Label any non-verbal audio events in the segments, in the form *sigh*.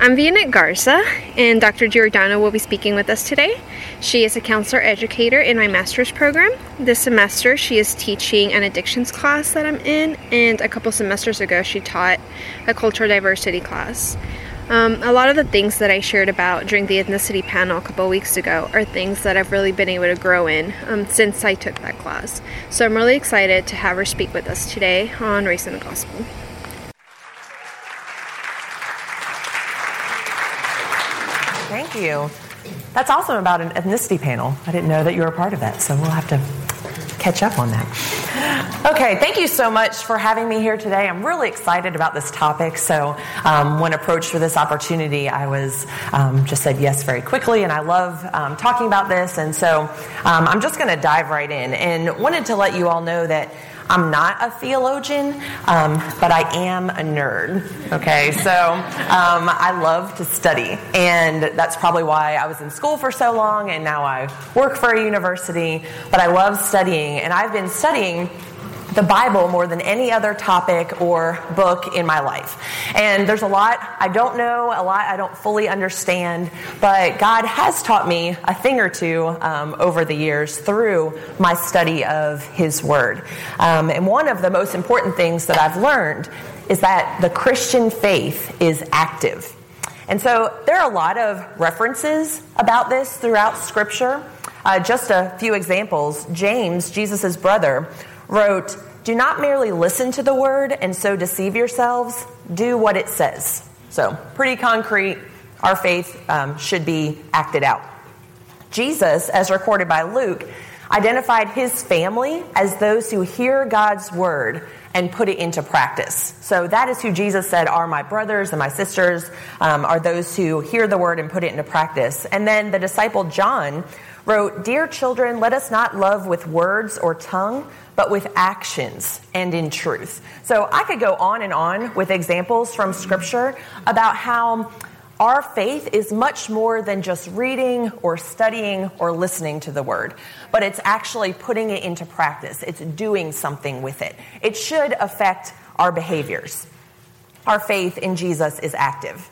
I'm Vianette Garza, and Dr. Giordano will be speaking with us today. She is a counselor educator in my master's program. This semester, she is teaching an addictions class that I'm in, and a couple semesters ago, she taught a cultural diversity class. Um, a lot of the things that I shared about during the ethnicity panel a couple weeks ago are things that I've really been able to grow in um, since I took that class. So I'm really excited to have her speak with us today on race and the gospel. Thank you. That's awesome about an ethnicity panel. I didn't know that you were a part of that, so we'll have to catch up on that. Okay, thank you so much for having me here today. I'm really excited about this topic. So, um, when approached for this opportunity, I was um, just said yes very quickly, and I love um, talking about this. And so, um, I'm just going to dive right in and wanted to let you all know that I'm not a theologian, um, but I am a nerd. Okay, so um, I love to study, and that's probably why I was in school for so long, and now I work for a university. But I love studying, and I've been studying the Bible more than any other topic or book in my life. And there's a lot I don't know, a lot I don't fully understand, but God has taught me a thing or two um, over the years through my study of His Word. Um, and one of the most important things that I've learned is that the Christian faith is active. And so there are a lot of references about this throughout Scripture. Uh, just a few examples. James, Jesus' brother, wrote, Do not merely listen to the word and so deceive yourselves, do what it says. So, pretty concrete. Our faith um, should be acted out. Jesus, as recorded by Luke, identified his family as those who hear God's word and put it into practice. So that is who Jesus said are my brothers and my sisters, um, are those who hear the word and put it into practice. And then the disciple John wrote, Dear children, let us not love with words or tongue, but with actions and in truth. So I could go on and on with examples from Scripture about how our faith is much more than just reading or studying or listening to the word, but it's actually putting it into practice. It's doing something with it. It should affect our behaviors. Our faith in Jesus is active.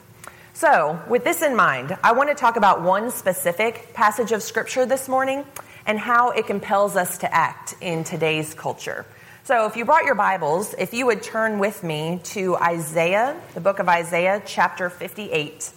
So, with this in mind, I want to talk about one specific passage of Scripture this morning and how it compels us to act in today's culture. So, if you brought your Bibles, if you would turn with me to Isaiah, the book of Isaiah, chapter 58.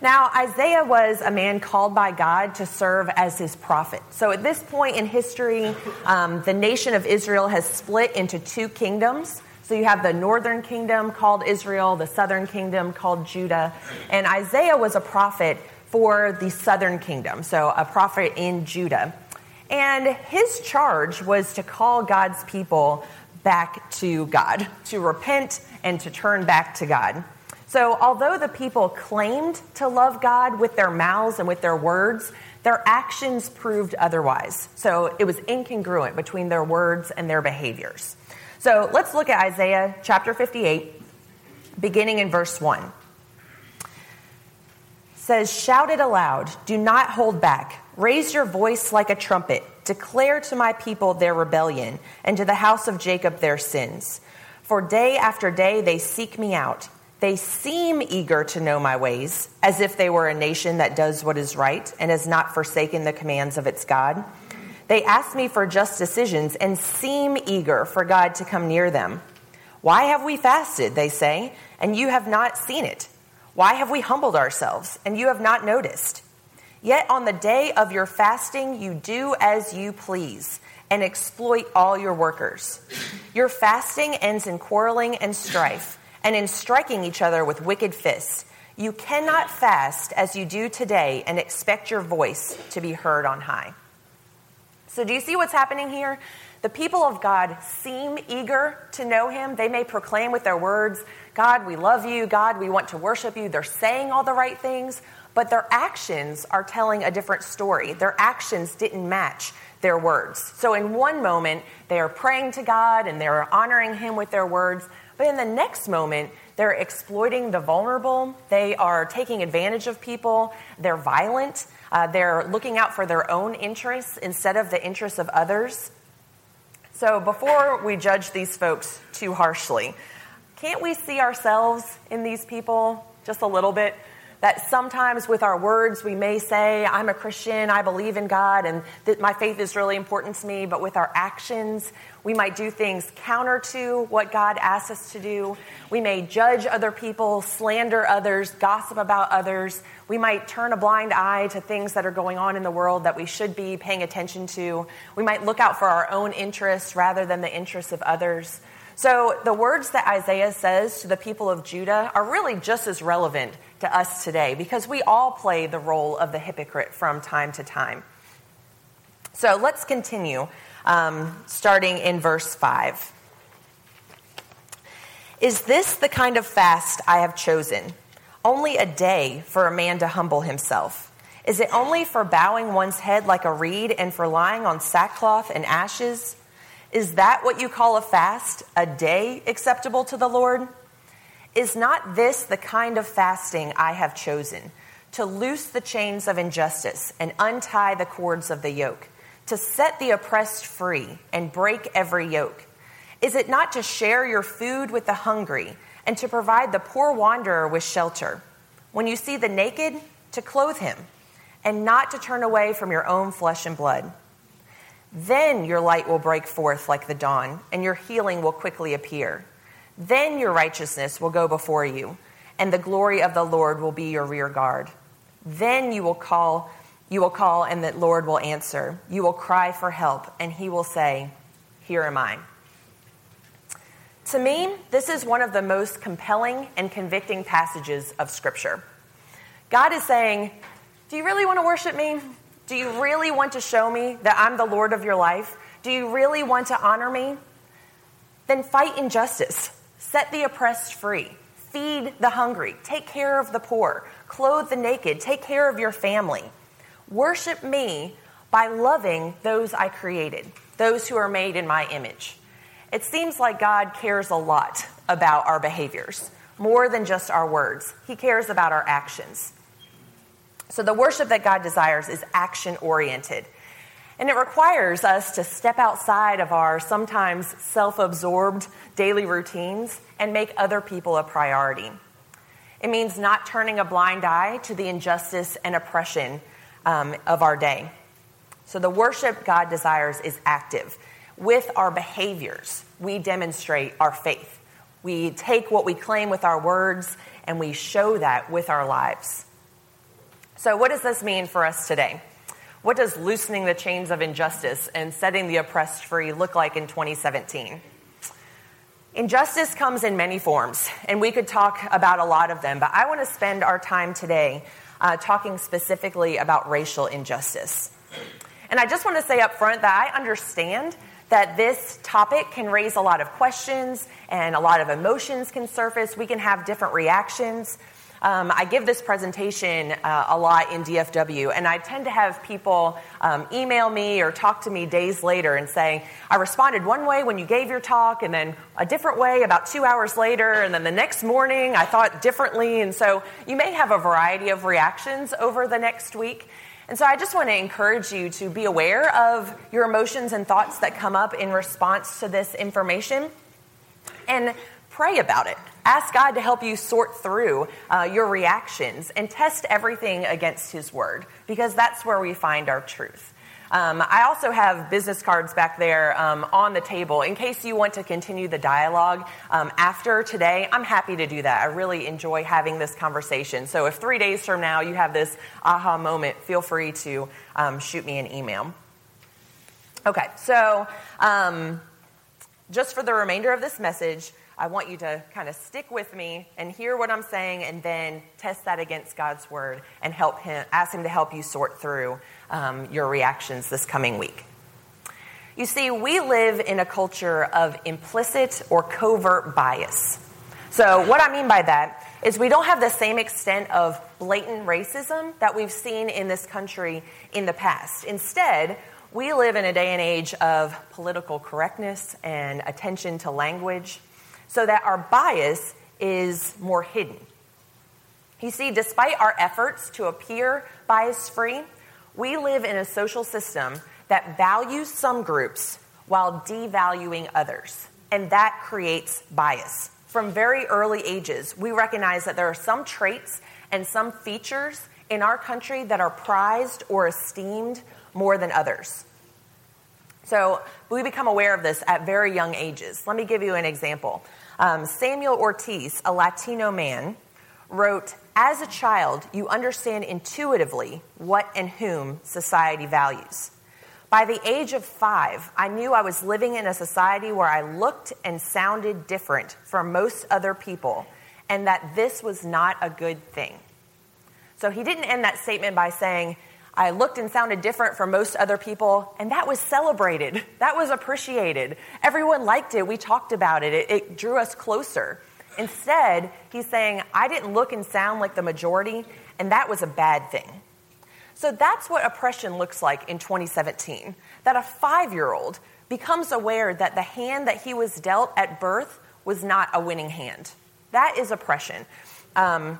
Now, Isaiah was a man called by God to serve as his prophet. So, at this point in history, um, the nation of Israel has split into two kingdoms. So, you have the northern kingdom called Israel, the southern kingdom called Judah. And Isaiah was a prophet for the southern kingdom, so a prophet in Judah. And his charge was to call God's people back to God, to repent and to turn back to God. So, although the people claimed to love God with their mouths and with their words, their actions proved otherwise. So, it was incongruent between their words and their behaviors. So, let's look at Isaiah chapter 58, beginning in verse 1 says, Shout it aloud, do not hold back. Raise your voice like a trumpet. Declare to my people their rebellion, and to the house of Jacob their sins. For day after day they seek me out. They seem eager to know my ways, as if they were a nation that does what is right and has not forsaken the commands of its God. They ask me for just decisions and seem eager for God to come near them. Why have we fasted, they say, and you have not seen it? Why have we humbled ourselves and you have not noticed? Yet on the day of your fasting, you do as you please and exploit all your workers. Your fasting ends in quarreling and strife and in striking each other with wicked fists. You cannot fast as you do today and expect your voice to be heard on high. So, do you see what's happening here? The people of God seem eager to know him. They may proclaim with their words, God, we love you. God, we want to worship you. They're saying all the right things, but their actions are telling a different story. Their actions didn't match their words. So, in one moment, they are praying to God and they're honoring him with their words, but in the next moment, they're exploiting the vulnerable. They are taking advantage of people. They're violent. Uh, they're looking out for their own interests instead of the interests of others. So, before we judge these folks too harshly, can't we see ourselves in these people just a little bit? That sometimes with our words we may say, I'm a Christian, I believe in God, and that my faith is really important to me, but with our actions, we might do things counter to what God asks us to do. We may judge other people, slander others, gossip about others. We might turn a blind eye to things that are going on in the world that we should be paying attention to. We might look out for our own interests rather than the interests of others. So, the words that Isaiah says to the people of Judah are really just as relevant to us today because we all play the role of the hypocrite from time to time. So, let's continue um, starting in verse 5. Is this the kind of fast I have chosen? Only a day for a man to humble himself. Is it only for bowing one's head like a reed and for lying on sackcloth and ashes? Is that what you call a fast, a day acceptable to the Lord? Is not this the kind of fasting I have chosen? To loose the chains of injustice and untie the cords of the yoke, to set the oppressed free and break every yoke? Is it not to share your food with the hungry and to provide the poor wanderer with shelter? When you see the naked, to clothe him, and not to turn away from your own flesh and blood? Then your light will break forth like the dawn, and your healing will quickly appear. Then your righteousness will go before you, and the glory of the Lord will be your rear guard. Then you will call, you will call, and the Lord will answer. You will cry for help, and he will say, Here am I. To me, this is one of the most compelling and convicting passages of Scripture. God is saying, Do you really want to worship me? Do you really want to show me that I'm the Lord of your life? Do you really want to honor me? Then fight injustice, set the oppressed free, feed the hungry, take care of the poor, clothe the naked, take care of your family. Worship me by loving those I created, those who are made in my image. It seems like God cares a lot about our behaviors, more than just our words. He cares about our actions. So the worship that God desires is action oriented. And it requires us to step outside of our sometimes self absorbed daily routines and make other people a priority. It means not turning a blind eye to the injustice and oppression um, of our day. So the worship God desires is active. With our behaviors, we demonstrate our faith. We take what we claim with our words and we show that with our lives. So, what does this mean for us today? What does loosening the chains of injustice and setting the oppressed free look like in 2017? Injustice comes in many forms, and we could talk about a lot of them, but I want to spend our time today uh, talking specifically about racial injustice. And I just want to say up front that I understand that this topic can raise a lot of questions and a lot of emotions can surface. We can have different reactions. Um, I give this presentation uh, a lot in DFW, and I tend to have people um, email me or talk to me days later and say, I responded one way when you gave your talk, and then a different way about two hours later, and then the next morning I thought differently. And so you may have a variety of reactions over the next week. And so I just want to encourage you to be aware of your emotions and thoughts that come up in response to this information and pray about it. Ask God to help you sort through uh, your reactions and test everything against His Word because that's where we find our truth. Um, I also have business cards back there um, on the table in case you want to continue the dialogue um, after today. I'm happy to do that. I really enjoy having this conversation. So if three days from now you have this aha moment, feel free to um, shoot me an email. Okay, so um, just for the remainder of this message, I want you to kind of stick with me and hear what I'm saying and then test that against God's word and help him, ask him to help you sort through um, your reactions this coming week. You see, we live in a culture of implicit or covert bias. So, what I mean by that is we don't have the same extent of blatant racism that we've seen in this country in the past. Instead, we live in a day and age of political correctness and attention to language so that our bias is more hidden. You see, despite our efforts to appear bias free, we live in a social system that values some groups while devaluing others, and that creates bias from very early ages, we recognize that there are some traits and some features in our country that are prized or esteemed more than others. So we become aware of this at very young ages. Let me give you an example. Um, Samuel Ortiz, a Latino man, wrote, As a child, you understand intuitively what and whom society values. By the age of five, I knew I was living in a society where I looked and sounded different from most other people, and that this was not a good thing. So he didn't end that statement by saying, I looked and sounded different from most other people, and that was celebrated. That was appreciated. Everyone liked it. We talked about it. It, it drew us closer. Instead, he's saying, I didn't look and sound like the majority, and that was a bad thing. So that's what oppression looks like in 2017. That a five year old becomes aware that the hand that he was dealt at birth was not a winning hand. That is oppression. Um,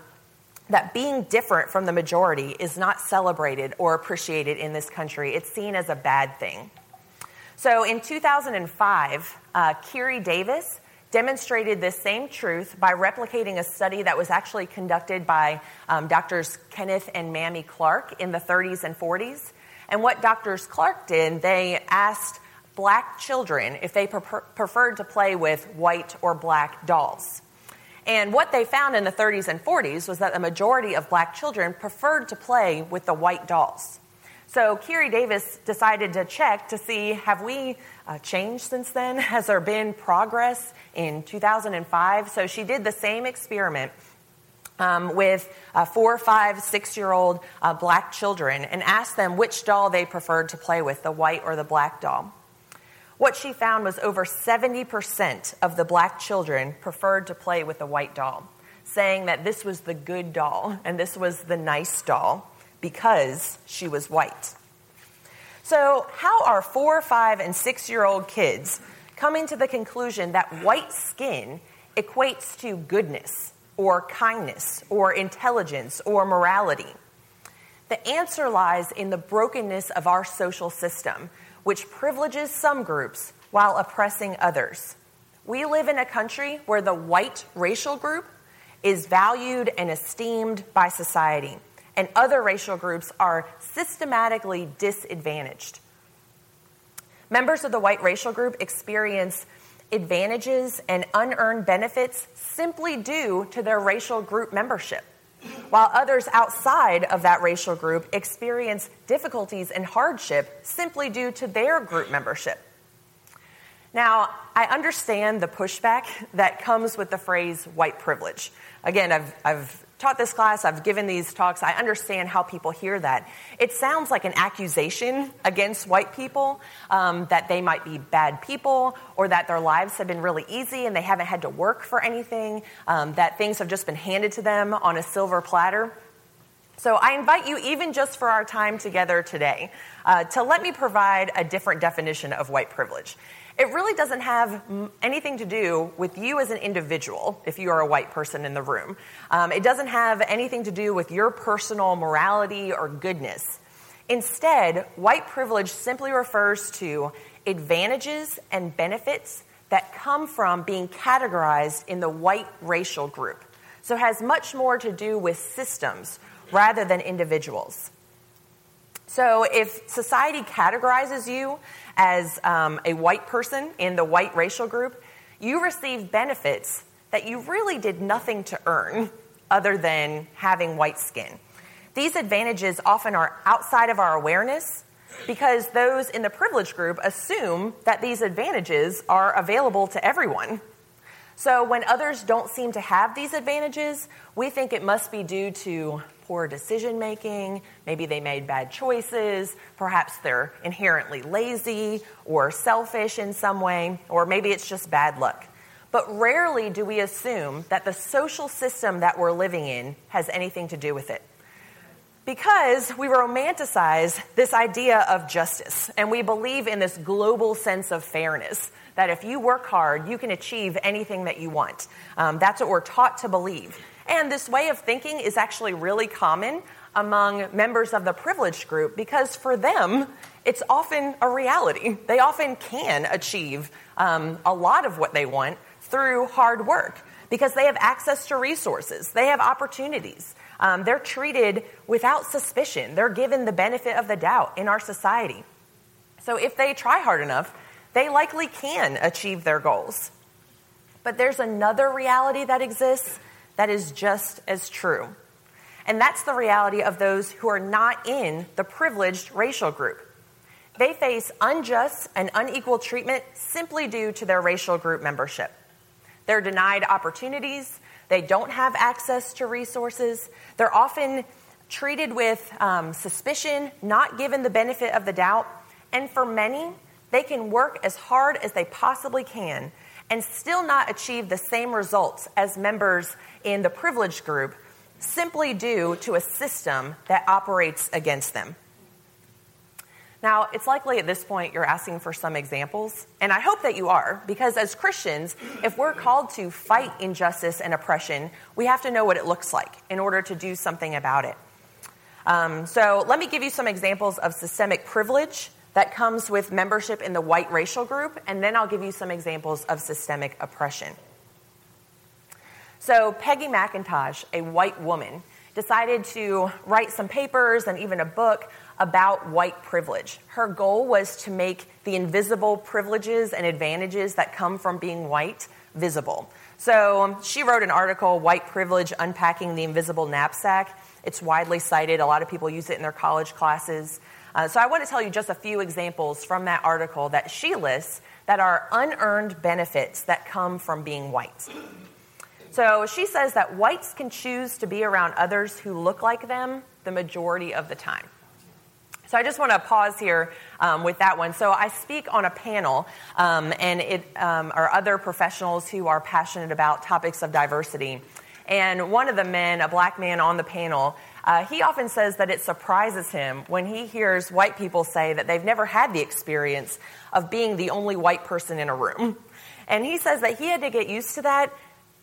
that being different from the majority is not celebrated or appreciated in this country. It's seen as a bad thing. So in 2005, uh, Kiri Davis demonstrated this same truth by replicating a study that was actually conducted by um, doctors Kenneth and Mamie Clark in the 30s and 40s. And what doctors Clark did, they asked black children if they prefer- preferred to play with white or black dolls. And what they found in the 30s and 40s was that the majority of black children preferred to play with the white dolls. So Kiri Davis decided to check to see have we uh, changed since then? *laughs* Has there been progress in 2005? So she did the same experiment um, with uh, four, five, six year old uh, black children and asked them which doll they preferred to play with, the white or the black doll. What she found was over 70% of the black children preferred to play with the white doll, saying that this was the good doll and this was the nice doll because she was white. So, how are four, five, and six year old kids coming to the conclusion that white skin equates to goodness or kindness or intelligence or morality? The answer lies in the brokenness of our social system, which privileges some groups while oppressing others. We live in a country where the white racial group is valued and esteemed by society and other racial groups are systematically disadvantaged. Members of the white racial group experience advantages and unearned benefits simply due to their racial group membership, while others outside of that racial group experience difficulties and hardship simply due to their group membership. Now, I understand the pushback that comes with the phrase white privilege. Again, I've, I've taught this class, I've given these talks, I understand how people hear that. It sounds like an accusation against white people um, that they might be bad people or that their lives have been really easy and they haven't had to work for anything, um, that things have just been handed to them on a silver platter. So I invite you, even just for our time together today, uh, to let me provide a different definition of white privilege. It really doesn't have anything to do with you as an individual, if you are a white person in the room. Um, it doesn't have anything to do with your personal morality or goodness. Instead, white privilege simply refers to advantages and benefits that come from being categorized in the white racial group. So it has much more to do with systems rather than individuals. So if society categorizes you as um, a white person in the white racial group, you receive benefits that you really did nothing to earn other than having white skin. These advantages often are outside of our awareness because those in the privileged group assume that these advantages are available to everyone. So when others don't seem to have these advantages, we think it must be due to poor decision making, maybe they made bad choices, perhaps they're inherently lazy or selfish in some way, or maybe it's just bad luck. But rarely do we assume that the social system that we're living in has anything to do with it. Because we romanticize this idea of justice, and we believe in this global sense of fairness that if you work hard, you can achieve anything that you want. Um, that's what we're taught to believe. And this way of thinking is actually really common among members of the privileged group because for them, it's often a reality. They often can achieve um, a lot of what they want through hard work. because they have access to resources, they have opportunities. Um, they're treated without suspicion, they're given the benefit of the doubt in our society. So if they try hard enough, they likely can achieve their goals. But there's another reality that exists that is just as true. And that's the reality of those who are not in the privileged racial group. They face unjust and unequal treatment simply due to their racial group membership. They're denied opportunities, they don't have access to resources, they're often treated with um, suspicion, not given the benefit of the doubt, and for many, they can work as hard as they possibly can and still not achieve the same results as members in the privileged group simply due to a system that operates against them. Now, it's likely at this point you're asking for some examples, and I hope that you are, because as Christians, if we're called to fight injustice and oppression, we have to know what it looks like in order to do something about it. Um, so, let me give you some examples of systemic privilege that comes with membership in the white racial group, and then I'll give you some examples of systemic oppression. So, Peggy McIntosh, a white woman, decided to write some papers and even a book about white privilege. Her goal was to make the invisible privileges and advantages that come from being white visible. So, she wrote an article, White Privilege Unpacking the Invisible Knapsack. It's widely cited, a lot of people use it in their college classes. Uh, so, I want to tell you just a few examples from that article that she lists that are unearned benefits that come from being white. So she says that whites can choose to be around others who look like them the majority of the time. So I just want to pause here um, with that one. So I speak on a panel, um, and it um, are other professionals who are passionate about topics of diversity. And one of the men, a black man on the panel, uh, he often says that it surprises him when he hears white people say that they've never had the experience of being the only white person in a room. And he says that he had to get used to that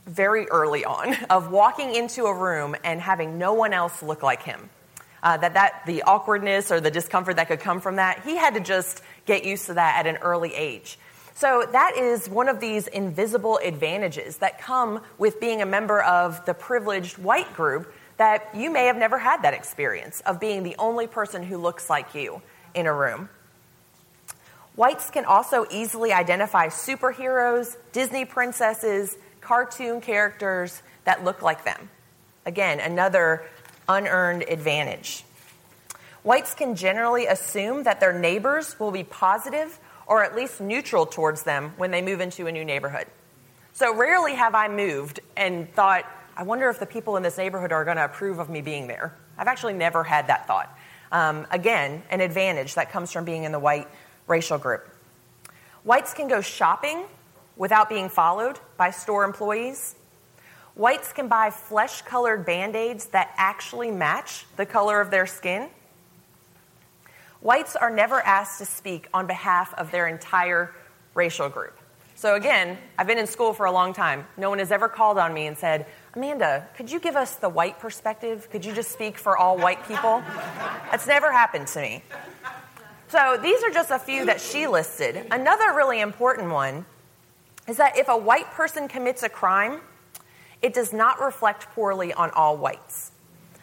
very early on *laughs* of walking into a room and having no one else look like him. Uh, that that the awkwardness or the discomfort that could come from that, he had to just get used to that at an early age. So that is one of these invisible advantages that come with being a member of the privileged white group that you may have never had that experience of being the only person who looks like you in a room. Whites can also easily identify superheroes, Disney princesses, cartoon characters that look like them. Again, another unearned advantage. Whites can generally assume that their neighbors will be positive or at least neutral towards them when they move into a new neighborhood. So rarely have I moved and thought, I wonder if the people in this neighborhood are going to approve of me being there. I've actually never had that thought. Um, again, an advantage that comes from being in the white racial group. Whites can go shopping without being followed by store employees. Whites can buy flesh colored band aids that actually match the color of their skin. Whites are never asked to speak on behalf of their entire racial group. So, again, I've been in school for a long time. No one has ever called on me and said, Amanda, could you give us the white perspective? Could you just speak for all white people? That's never happened to me. So, these are just a few that she listed. Another really important one is that if a white person commits a crime, it does not reflect poorly on all whites.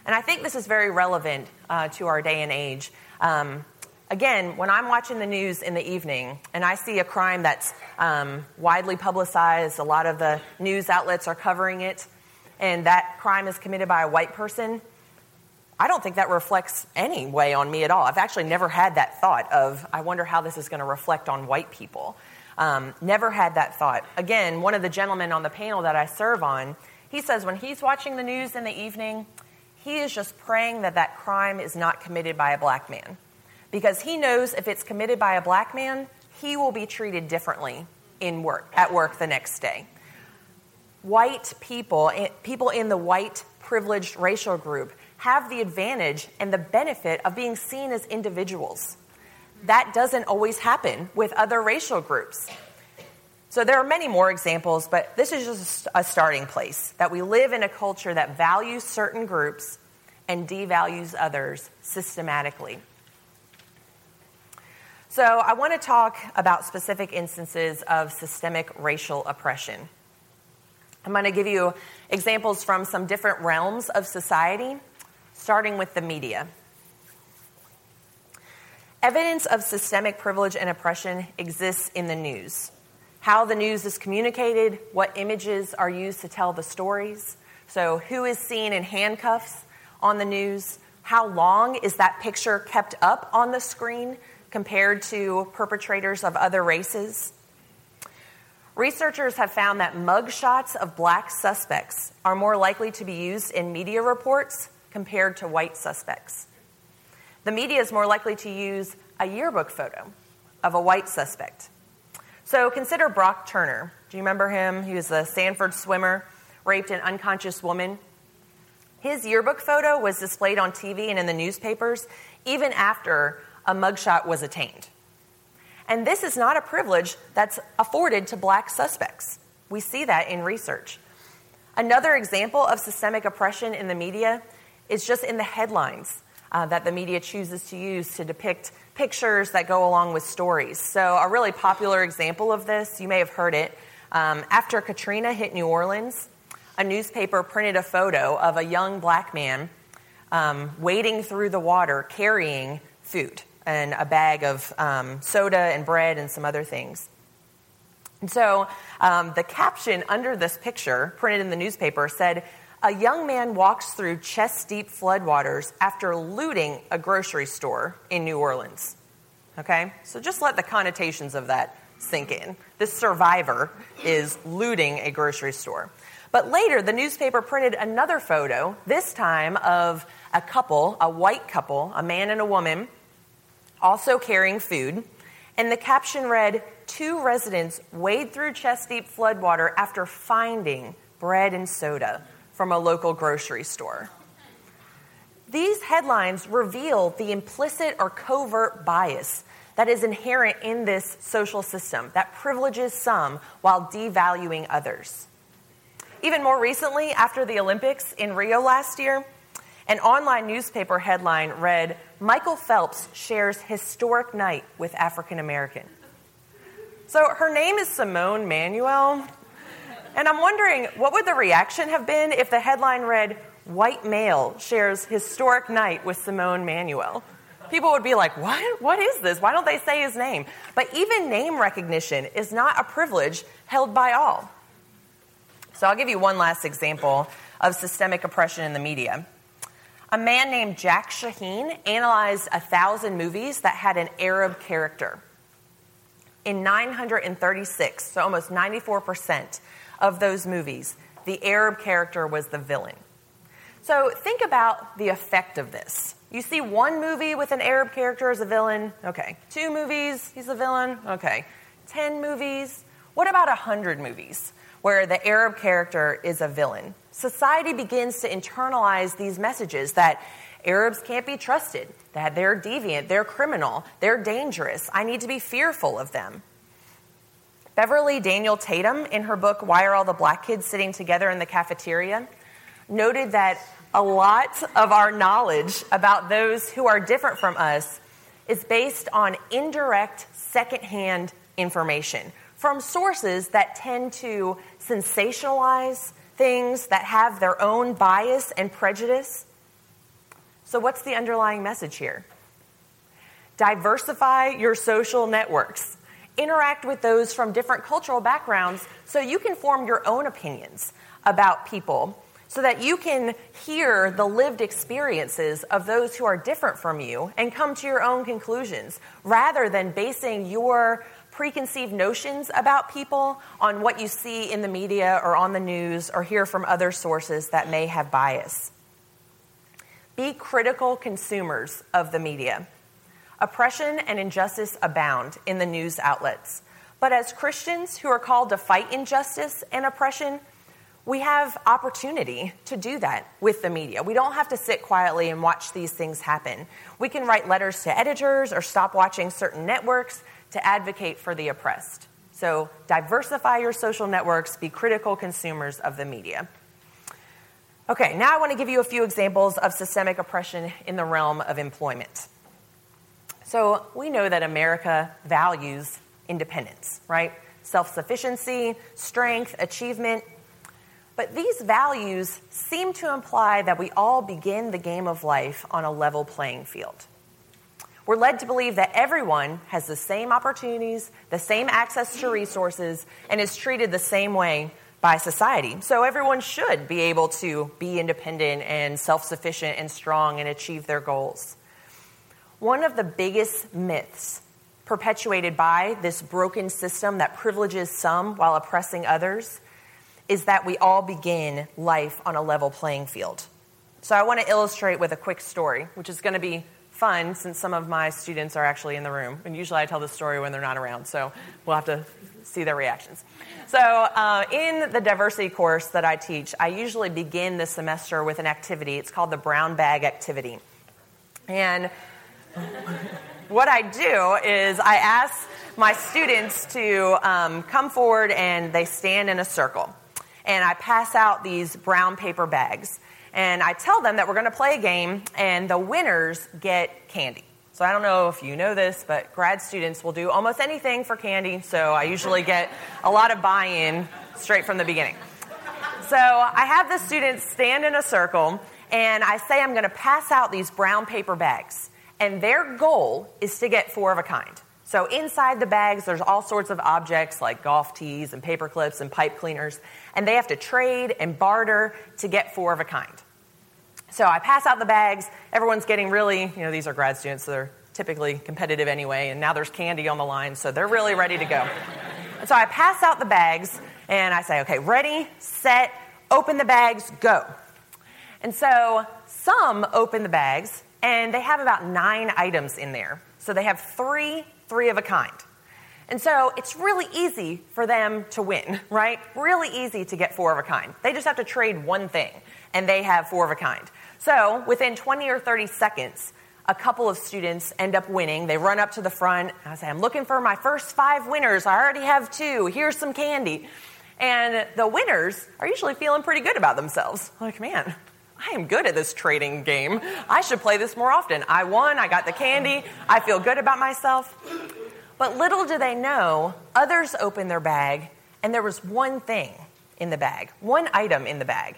And I think this is very relevant uh, to our day and age. Um, again, when I'm watching the news in the evening and I see a crime that's um, widely publicized, a lot of the news outlets are covering it, and that crime is committed by a white person, I don't think that reflects any way on me at all. I've actually never had that thought of, I wonder how this is going to reflect on white people. Um, never had that thought. Again, one of the gentlemen on the panel that I serve on, he says when he's watching the news in the evening, he is just praying that that crime is not committed by a black man. Because he knows if it's committed by a black man, he will be treated differently in work, at work the next day. White people, people in the white privileged racial group, have the advantage and the benefit of being seen as individuals that doesn't always happen with other racial groups. So there are many more examples, but this is just a starting place that we live in a culture that values certain groups and devalues others systematically. So I want to talk about specific instances of systemic racial oppression. I'm going to give you examples from some different realms of society, starting with the media. Evidence of systemic privilege and oppression exists in the news. How the news is communicated, what images are used to tell the stories. So, who is seen in handcuffs on the news? How long is that picture kept up on the screen compared to perpetrators of other races? Researchers have found that mugshots of black suspects are more likely to be used in media reports compared to white suspects. The media is more likely to use a yearbook photo of a white suspect. So consider Brock Turner. Do you remember him? He was a Stanford swimmer, raped an unconscious woman. His yearbook photo was displayed on TV and in the newspapers even after a mugshot was attained. And this is not a privilege that's afforded to black suspects. We see that in research. Another example of systemic oppression in the media is just in the headlines uh, that the media chooses to use to depict pictures that go along with stories. So, a really popular example of this, you may have heard it, um, after Katrina hit New Orleans, a newspaper printed a photo of a young black man um, wading through the water carrying food and a bag of um, soda and bread and some other things. And so um, the caption under this picture, printed in the newspaper, said, A young man walks through chest deep floodwaters after looting a grocery store in New Orleans. Okay? So just let the connotations of that sink in. This survivor is looting a grocery store. But later, the newspaper printed another photo, this time of a couple, a white couple, a man and a woman, also carrying food. And the caption read Two residents wade through chest deep floodwater after finding bread and soda from a local grocery store. These headlines reveal the implicit or covert bias that is inherent in this social system that privileges some while devaluing others. Even more recently, after the Olympics in Rio last year, an online newspaper headline read Michael Phelps shares historic night with African American. So her name is Simone Manuel. And I'm wondering, what would the reaction have been if the headline read, White male shares historic night with Simone Manuel? People would be like, What? What is this? Why don't they say his name? But even name recognition is not a privilege held by all. So I'll give you one last example of systemic oppression in the media. A man named Jack Shaheen analyzed a thousand movies that had an Arab character. In 936, so almost 94% of those movies, the Arab character was the villain. So think about the effect of this. You see one movie with an Arab character as a villain, okay. Two movies, he's a villain, okay. Ten movies, what about a hundred movies? where the Arab character is a villain. Society begins to internalize these messages that Arabs can't be trusted, that they're deviant, they're criminal, they're dangerous. I need to be fearful of them. Beverly Daniel Tatum, in her book, Why Are All the Black Kids Sitting Together in the Cafeteria, noted that a lot of our knowledge about those who are different from us is based on indirect, secondhand information from sources that tend to sensationalize things, that have their own bias and prejudice. So, what's the underlying message here? Diversify your social networks. Interact with those from different cultural backgrounds so you can form your own opinions about people, so that you can hear the lived experiences of those who are different from you and come to your own conclusions rather than basing your preconceived notions about people on what you see in the media or on the news or hear from other sources that may have bias. Be critical consumers of the media. Oppression and injustice abound in the news outlets. But as Christians who are called to fight injustice and oppression, we have opportunity to do that with the media. We don't have to sit quietly and watch these things happen. We can write letters to editors or stop watching certain networks to advocate for the oppressed. So, diversify your social networks, be critical consumers of the media. Okay, now I want to give you a few examples of systemic oppression in the realm of employment. So, we know that America values independence, right? Self sufficiency, strength, achievement. But these values seem to imply that we all begin the game of life on a level playing field. We're led to believe that everyone has the same opportunities, the same access to resources, and is treated the same way by society. So everyone should be able to be independent and self sufficient and strong and achieve their goals. One of the biggest myths perpetuated by this broken system that privileges some while oppressing others is that we all begin life on a level playing field. So I want to illustrate with a quick story, which is going to be fun since some of my students are actually in the room. And usually I tell the story when they're not around, so we'll have to see their reactions. So, uh, in the diversity course that I teach, I usually begin the semester with an activity. It's called the brown bag activity. And what I do is I ask my students to um, come forward and they stand in a circle. And I pass out these brown paper bags and I tell them that we're going to play a game, and the winners get candy. So I don't know if you know this, but grad students will do almost anything for candy, so I usually get a lot of buy in straight from the beginning. So I have the students stand in a circle, and I say I'm going to pass out these brown paper bags, and their goal is to get four of a kind. So inside the bags, there's all sorts of objects like golf tees and paper clips and pipe cleaners, and they have to trade and barter to get four of a kind. So I pass out the bags. Everyone's getting really, you know, these are grad students, so they're typically competitive anyway, and now there's candy on the line, so they're really ready to go. So I pass out the bags and I say, okay, ready, set, open the bags, go. And so some open the bags and they have about nine items in there. So they have three, three of a kind. And so it's really easy for them to win, right? Really easy to get four of a kind. They just have to trade one thing and they have four of a kind. So within 20 or 30 seconds, a couple of students end up winning. They run up to the front. I say, I'm looking for my first five winners. I already have two. Here's some candy. And the winners are usually feeling pretty good about themselves. Like, man, I am good at this trading game. I should play this more often. I won. I got the candy. I feel good about myself. But little do they know, others opened their bag and there was one thing in the bag, one item in the bag.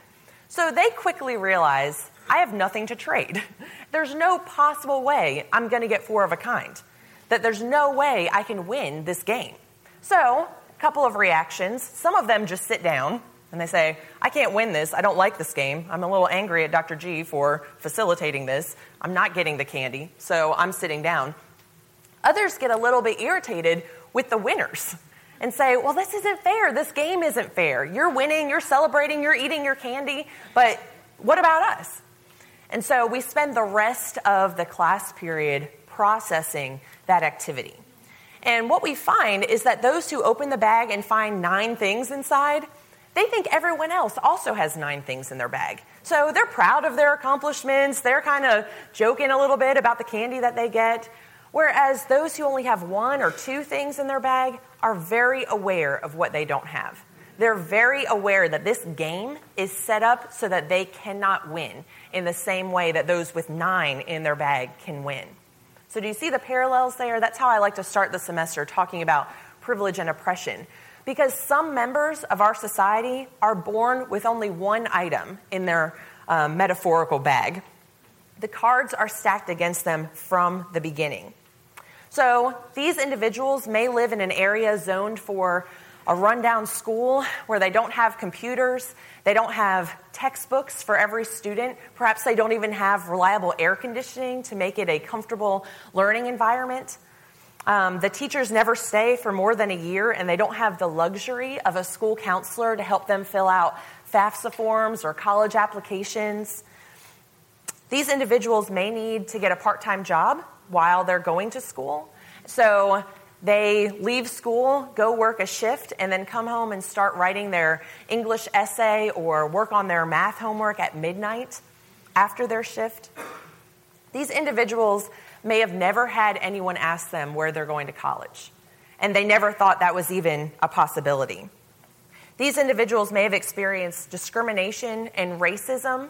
So they quickly realize I have nothing to trade. *laughs* There's no possible way I'm going to get four of a kind. That there's no way I can win this game. So, a couple of reactions. Some of them just sit down and they say, I can't win this. I don't like this game. I'm a little angry at Dr. G for facilitating this. I'm not getting the candy, so I'm sitting down. Others get a little bit irritated with the winners and say, Well, this isn't fair. This game isn't fair. You're winning, you're celebrating, you're eating your candy, but what about us? And so we spend the rest of the class period processing that activity. And what we find is that those who open the bag and find nine things inside, they think everyone else also has nine things in their bag. So they're proud of their accomplishments. They're kind of joking a little bit about the candy that they get. Whereas those who only have one or two things in their bag are very aware of what they don't have. They're very aware that this game is set up so that they cannot win in the same way that those with nine in their bag can win. So, do you see the parallels there? That's how I like to start the semester talking about privilege and oppression. Because some members of our society are born with only one item in their um, metaphorical bag. The cards are stacked against them from the beginning. So, these individuals may live in an area zoned for a rundown school where they don't have computers, they don't have textbooks for every student, perhaps they don't even have reliable air conditioning to make it a comfortable learning environment. Um, the teachers never stay for more than a year, and they don't have the luxury of a school counselor to help them fill out FAFSA forms or college applications. These individuals may need to get a part time job while they're going to school. So they leave school, go work a shift, and then come home and start writing their English essay or work on their math homework at midnight after their shift. These individuals may have never had anyone ask them where they're going to college, and they never thought that was even a possibility. These individuals may have experienced discrimination and racism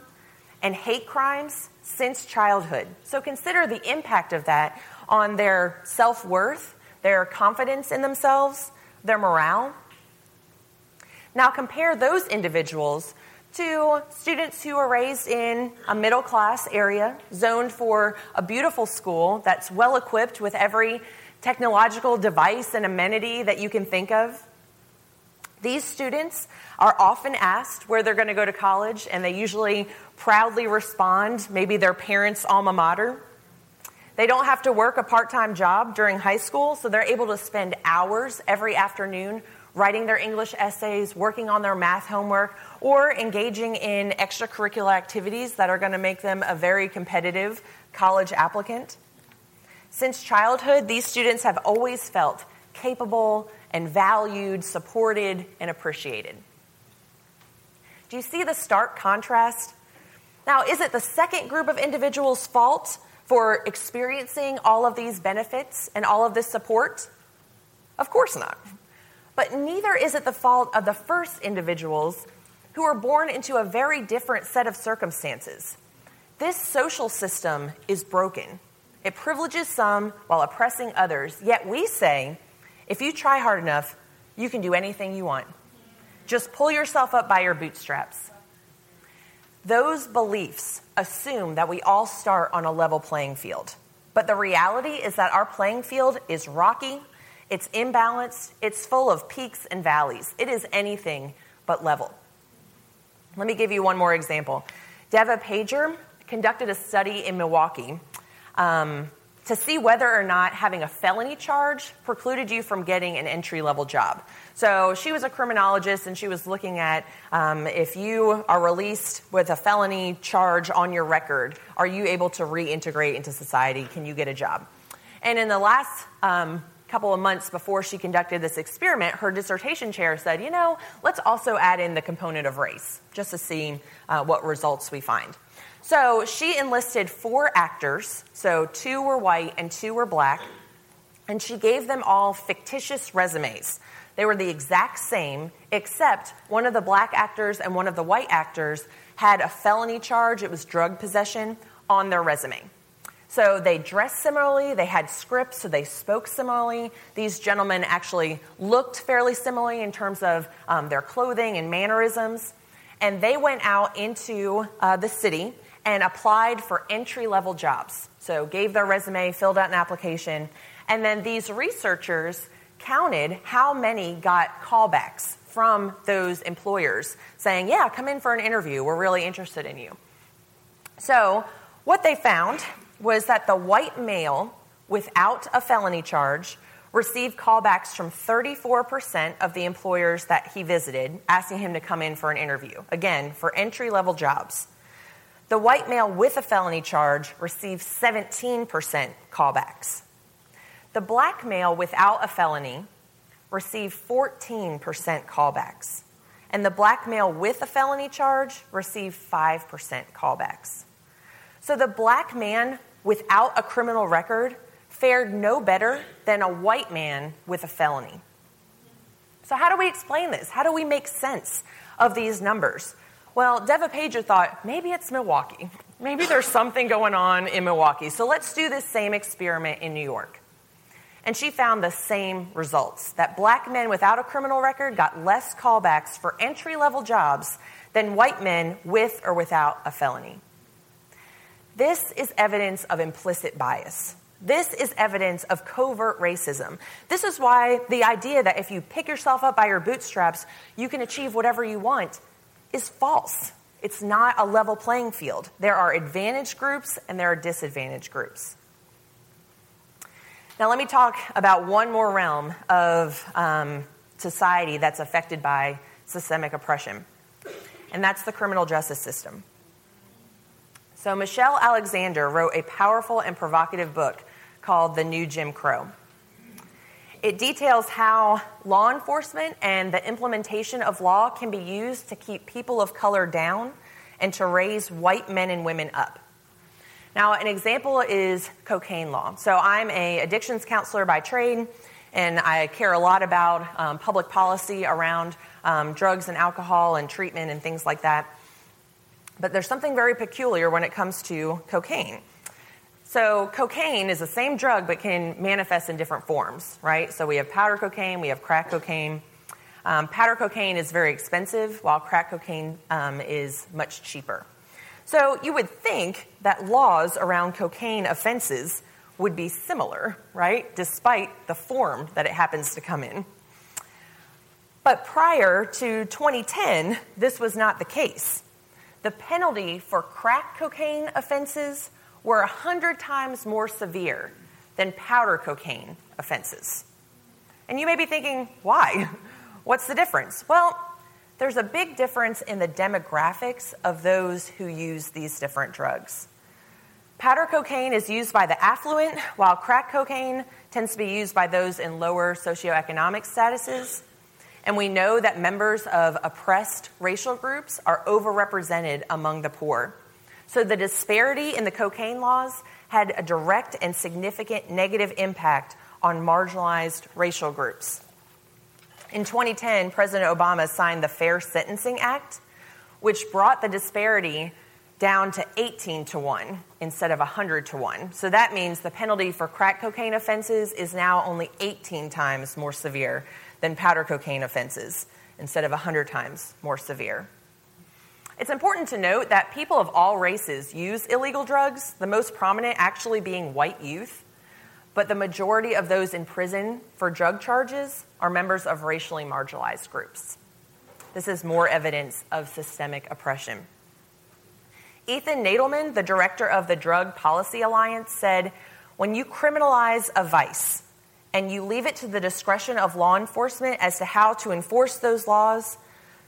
and hate crimes since childhood. So consider the impact of that on their self worth their confidence in themselves, their morale. Now compare those individuals to students who are raised in a middle class area, zoned for a beautiful school that's well equipped with every technological device and amenity that you can think of. These students are often asked where they're going to go to college, and they usually proudly respond, maybe their parents' alma mater. They don't have to work a part time job during high school, so they're able to spend hours every afternoon writing their English essays, working on their math homework, or engaging in extracurricular activities that are going to make them a very competitive college applicant. Since childhood, these students have always felt capable and valued, supported, and appreciated. Do you see the stark contrast? Now, is it the second group of individuals' fault for experiencing all of these benefits and all of this support? Of course not. But neither is it the fault of the first individuals who are born into a very different set of circumstances. This social system is broken. It privileges some while oppressing others. Yet we say, if you try hard enough, you can do anything you want. Just pull yourself up by your bootstraps. Those beliefs assume that we all start on a level playing field. But the reality is that our playing field is rocky it's imbalanced, it's full of peaks and valleys. It is anything but level. Let me give you one more example. Devah Pager conducted a study in Milwaukee um, to see whether or not having a felony charge precluded you from getting an entry level job. So she was a criminologist and she was looking at um, if you are released with a felony charge on your record, are you able to reintegrate into society? Can you get a job? And in the last um, couple of months before she conducted this experiment, her dissertation chair said, you know, let's also add in the component of race just to see uh, what results we find. So she enlisted four actors, so two were white and two were black, and she gave them all fictitious resumes. They were the exact same, except one of the black actors and one of the white actors had a felony charge, it was drug possession, on their resume. So they dressed similarly, they had scripts, so they spoke similarly. These gentlemen actually looked fairly similarly in terms of um, their clothing and mannerisms. And they went out into uh, the city and applied for entry level jobs. So gave their resume, filled out an application, and then these researchers counted how many got callbacks from those employers saying, Yeah, come in for an interview. We're really interested in you. So, what they found was that the white male without a felony charge received callbacks from 34% of the employers that he visited asking him to come in for an interview, again, for entry level jobs. The white male with a felony charge received 17% callbacks. The black male without a felony received 14% callbacks. And the black male with a felony charge received 5% callbacks. So the black man without a criminal record fared no better than a white man with a felony. So, how do we explain this? How do we make sense of these numbers? Well, Devah Pager thought maybe it's Milwaukee. Maybe there's something going on in Milwaukee. So let's do this same experiment in New York. And she found the same results that black men without a criminal record got less callbacks for entry level jobs than white men with or without a felony. This is evidence of implicit bias. This is evidence of covert racism. This is why the idea that if you pick yourself up by your bootstraps, you can achieve whatever you want is false. It's not a level playing field. There are advantage groups and there are disadvantage groups. Now, let me talk about one more realm of um, society that's affected by systemic oppression, and that's the criminal justice system. So, Michelle Alexander wrote a powerful and provocative book called The New Jim Crow. It details how law enforcement and the implementation of law can be used to keep people of color down and to raise white men and women up. Now, an example is cocaine law. So, I'm a addictions counselor by trade, and I care a lot about um, public policy around um, drugs and alcohol and treatment and things like that. But there's something very peculiar when it comes to cocaine. So, cocaine is the same drug but can manifest in different forms, right? So, we have powder cocaine, we have crack cocaine. Um, powder cocaine is very expensive, while crack cocaine um, is much cheaper. So you would think that laws around cocaine offenses would be similar, right? Despite the form that it happens to come in. But prior to 2010, this was not the case. The penalty for crack cocaine offenses were 100 times more severe than powder cocaine offenses. And you may be thinking, why? *laughs* What's the difference? Well, there's a big difference in the demographics of those who use these different drugs. Powder cocaine is used by the affluent, while crack cocaine tends to be used by those in lower socioeconomic statuses. And we know that members of oppressed racial groups are overrepresented among the poor. So the disparity in the cocaine laws had a direct and significant negative impact on marginalized racial groups. In 2010, President Obama signed the Fair Sentencing Act, which brought the disparity down to 18 to 1 instead of 100 to 1. So that means the penalty for crack cocaine offenses is now only 18 times more severe than powder cocaine offenses instead of 100 times more severe. It's important to note that people of all races use illegal drugs, the most prominent actually being white youth but the majority of those in prison for drug charges are members of racially marginalized groups. This is more evidence of systemic oppression. Ethan Nadelmann, the director of the Drug Policy Alliance, said when you criminalize a vice and you leave it to the discretion of law enforcement as to how to enforce those laws,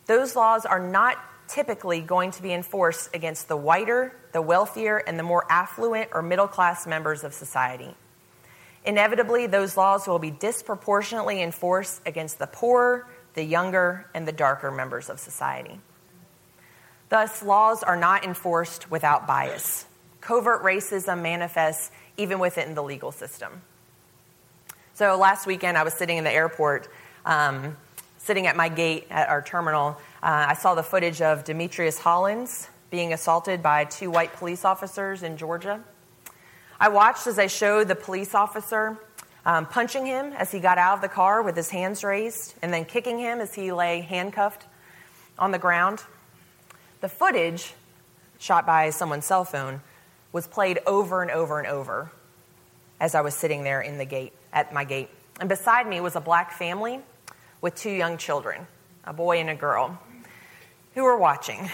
those laws are not typically going to be enforced against the whiter, the wealthier, and the more affluent or middle class members of society. Inevitably, those laws will be disproportionately enforced against the poorer, the younger, and the darker members of society. Thus, laws are not enforced without bias. Covert racism manifests even within the legal system. So, last weekend, I was sitting in the airport, um, sitting at my gate at our terminal. Uh, I saw the footage of Demetrius Hollins being assaulted by two white police officers in Georgia. I watched as they showed the police officer um, punching him as he got out of the car with his hands raised, and then kicking him as he lay handcuffed on the ground. The footage, shot by someone's cell phone, was played over and over and over as I was sitting there in the gate, at my gate. And beside me was a black family with two young children, a boy and a girl, who were watching.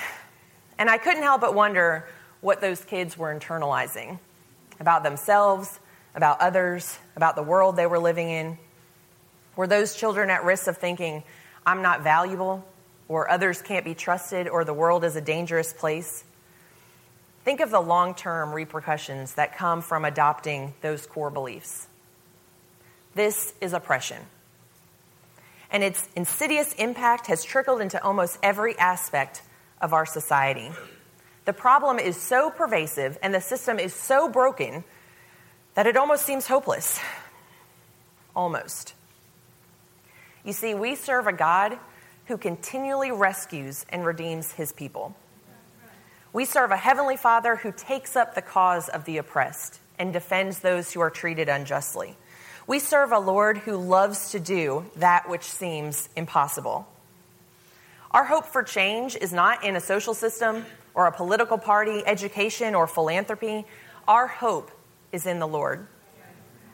And I couldn't help but wonder what those kids were internalizing about themselves, about others, about the world they were living in? Were those children at risk of thinking, I'm not valuable, or others can't be trusted, or the world is a dangerous place? Think of the long term repercussions that come from adopting those core beliefs. This is oppression. And its insidious impact has trickled into almost every aspect of our society. The problem is so pervasive and the system is so broken that it almost seems hopeless. Almost. You see, we serve a God who continually rescues and redeems his people. We serve a heavenly Father who takes up the cause of the oppressed and defends those who are treated unjustly. We serve a Lord who loves to do that which seems impossible. Our hope for change is not in a social system or a political party, education, or philanthropy. Our hope is in the Lord.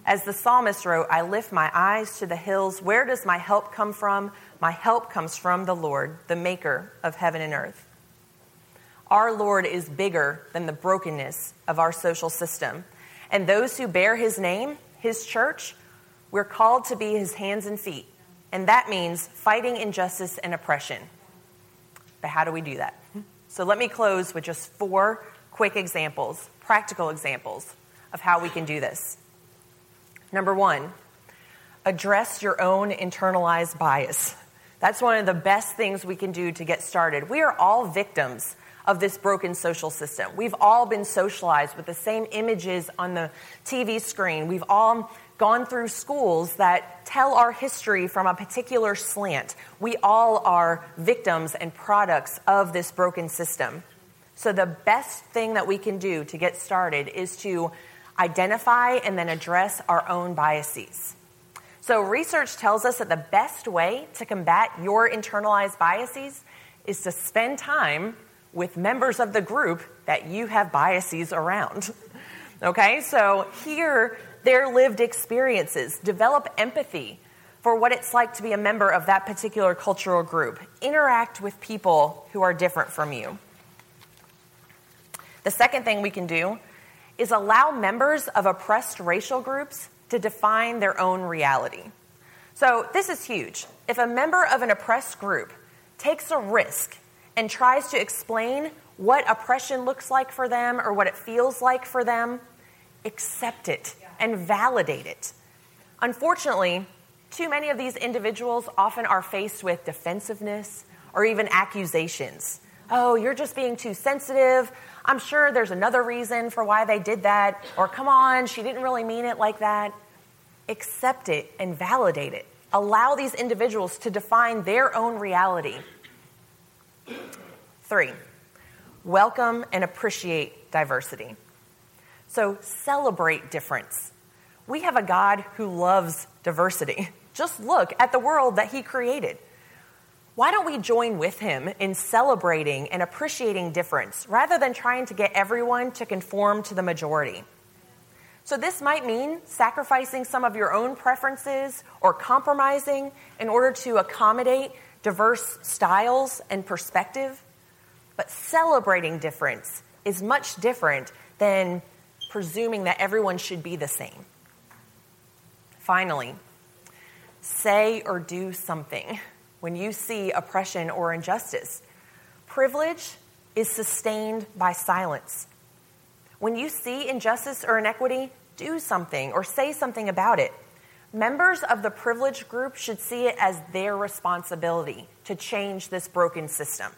As the psalmist wrote, I lift my eyes to the hills. Where does my help come from? My help comes from the Lord, the maker of heaven and earth. Our Lord is bigger than the brokenness of our social system. And those who bear his name, his church, we're called to be his hands and feet. And that means fighting injustice and oppression. But how do we do that? So let me close with just four quick examples, practical examples of how we can do this. Number one, address your own internalized bias. That's one of the best things we can do to get started. We are all victims of this broken social system. We've all been socialized with the same images on the TV screen. We've all gone through schools that tell our history from a particular slant. We all are victims and products of this broken system. So, the best thing that we can do to get started is to identify and then address our own biases. So, research tells us that the best way to combat your internalized biases is to spend time with members of the group that you have biases around. *laughs* Okay, so hear their lived experiences, develop empathy for what it's like to be a member of that particular cultural group, interact with people who are different from you. The second thing we can do is allow members of oppressed racial groups to define their own reality. So, this is huge. If a member of an oppressed group takes a risk and tries to explain what oppression looks like for them or what it feels like for them, accept it and validate it. Unfortunately, too many of these individuals often are faced with defensiveness or even accusations. Oh, you're just being too sensitive. I'm sure there's another reason for why they did that. Or come on, she didn't really mean it like that. Accept it and validate it. Allow these individuals to define their own reality. Three, welcome and appreciate diversity. So celebrate difference. We have a God who loves diversity. Just look at the world that He created. Why don't we join with Him in celebrating and appreciating difference rather than trying to get everyone to conform to the majority? So, this might mean sacrificing some of your own preferences or compromising in order to accommodate diverse styles and perspective. But celebrating difference is much different than presuming that everyone should be the same. Finally, say or do something when you see oppression or injustice. Privilege is sustained by silence. When you see injustice or inequity, do something or say something about it. Members of the privileged group should see it as their responsibility to change this broken system,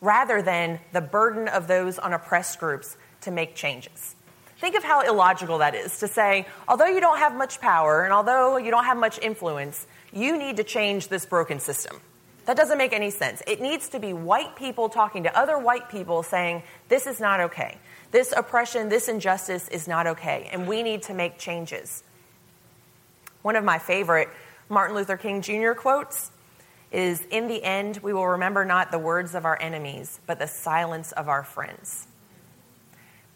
rather than the burden of those on oppressed groups to make changes. Think of how illogical that is to say, although you don't have much power and although you don't have much influence, you need to change this broken system. That doesn't make any sense. It needs to be white people talking to other white people saying, this is not okay. This oppression, this injustice is not okay, and we need to make changes. One of my favorite Martin Luther King Jr. quotes is In the end, we will remember not the words of our enemies, but the silence of our friends.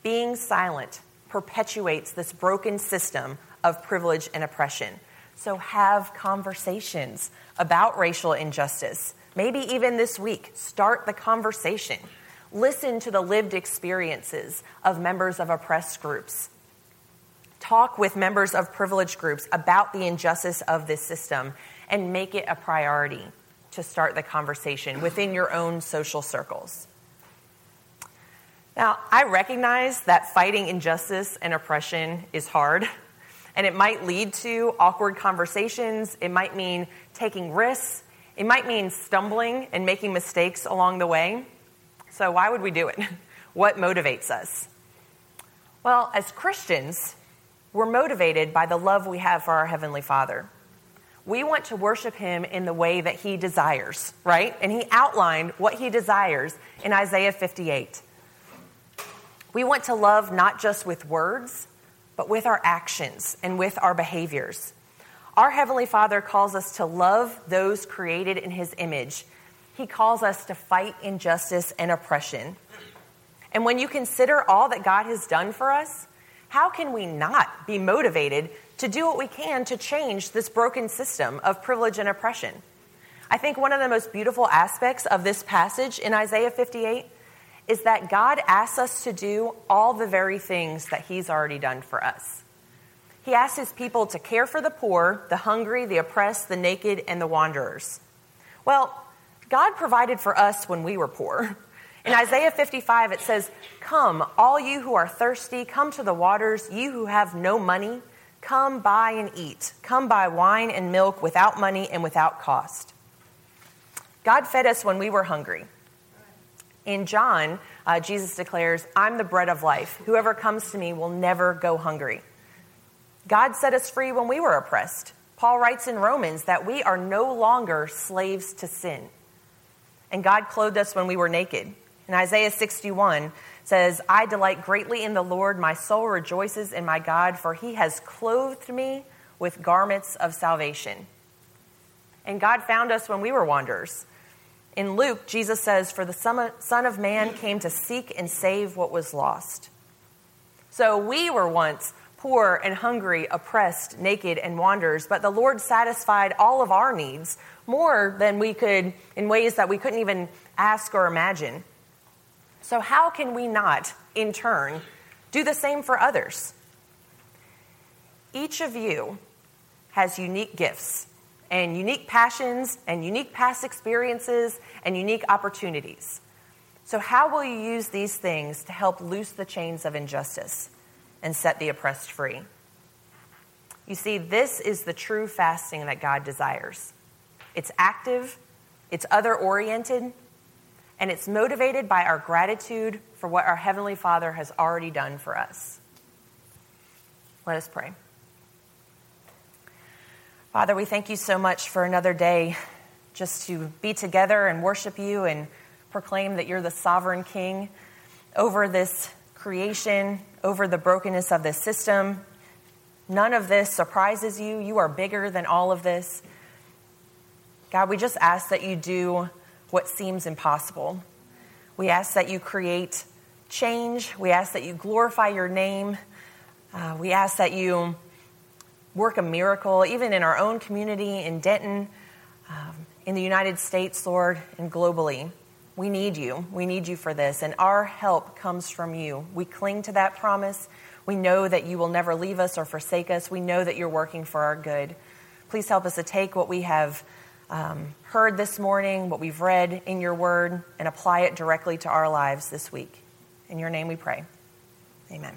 Being silent perpetuates this broken system of privilege and oppression. So have conversations about racial injustice. Maybe even this week, start the conversation. Listen to the lived experiences of members of oppressed groups. Talk with members of privileged groups about the injustice of this system and make it a priority to start the conversation within your own social circles. Now, I recognize that fighting injustice and oppression is hard, and it might lead to awkward conversations. It might mean taking risks. It might mean stumbling and making mistakes along the way. So, why would we do it? *laughs* What motivates us? Well, as Christians, we're motivated by the love we have for our Heavenly Father. We want to worship Him in the way that He desires, right? And He outlined what He desires in Isaiah 58. We want to love not just with words, but with our actions and with our behaviors. Our Heavenly Father calls us to love those created in His image. He calls us to fight injustice and oppression. And when you consider all that God has done for us, how can we not be motivated to do what we can to change this broken system of privilege and oppression? I think one of the most beautiful aspects of this passage in Isaiah 58 is that God asks us to do all the very things that He's already done for us. He asks His people to care for the poor, the hungry, the oppressed, the naked, and the wanderers. Well, God provided for us when we were poor. *laughs* In Isaiah 55, it says, Come, all you who are thirsty, come to the waters, you who have no money, come buy and eat. Come buy wine and milk without money and without cost. God fed us when we were hungry. In John, uh, Jesus declares, I'm the bread of life. Whoever comes to me will never go hungry. God set us free when we were oppressed. Paul writes in Romans that we are no longer slaves to sin. And God clothed us when we were naked. And Isaiah 61 says, I delight greatly in the Lord. My soul rejoices in my God, for he has clothed me with garments of salvation. And God found us when we were wanderers. In Luke, Jesus says, For the Son of Man came to seek and save what was lost. So we were once poor and hungry, oppressed, naked, and wanderers, but the Lord satisfied all of our needs more than we could in ways that we couldn't even ask or imagine. So, how can we not, in turn, do the same for others? Each of you has unique gifts and unique passions and unique past experiences and unique opportunities. So, how will you use these things to help loose the chains of injustice and set the oppressed free? You see, this is the true fasting that God desires. It's active, it's other oriented, and it's motivated by our gratitude for what our Heavenly Father has already done for us. Let us pray. Father, we thank you so much for another day just to be together and worship you and proclaim that you're the sovereign king over this creation, over the brokenness of this system. None of this surprises you. You are bigger than all of this. God, we just ask that you do what seems impossible. We ask that you create change. We ask that you glorify your name. Uh, we ask that you work a miracle, even in our own community in Denton, um, in the United States, Lord, and globally. We need you. We need you for this. And our help comes from you. We cling to that promise. We know that you will never leave us or forsake us. We know that you're working for our good. Please help us to take what we have um, heard this morning, what we've read in your word, and apply it directly to our lives this week. In your name we pray. Amen.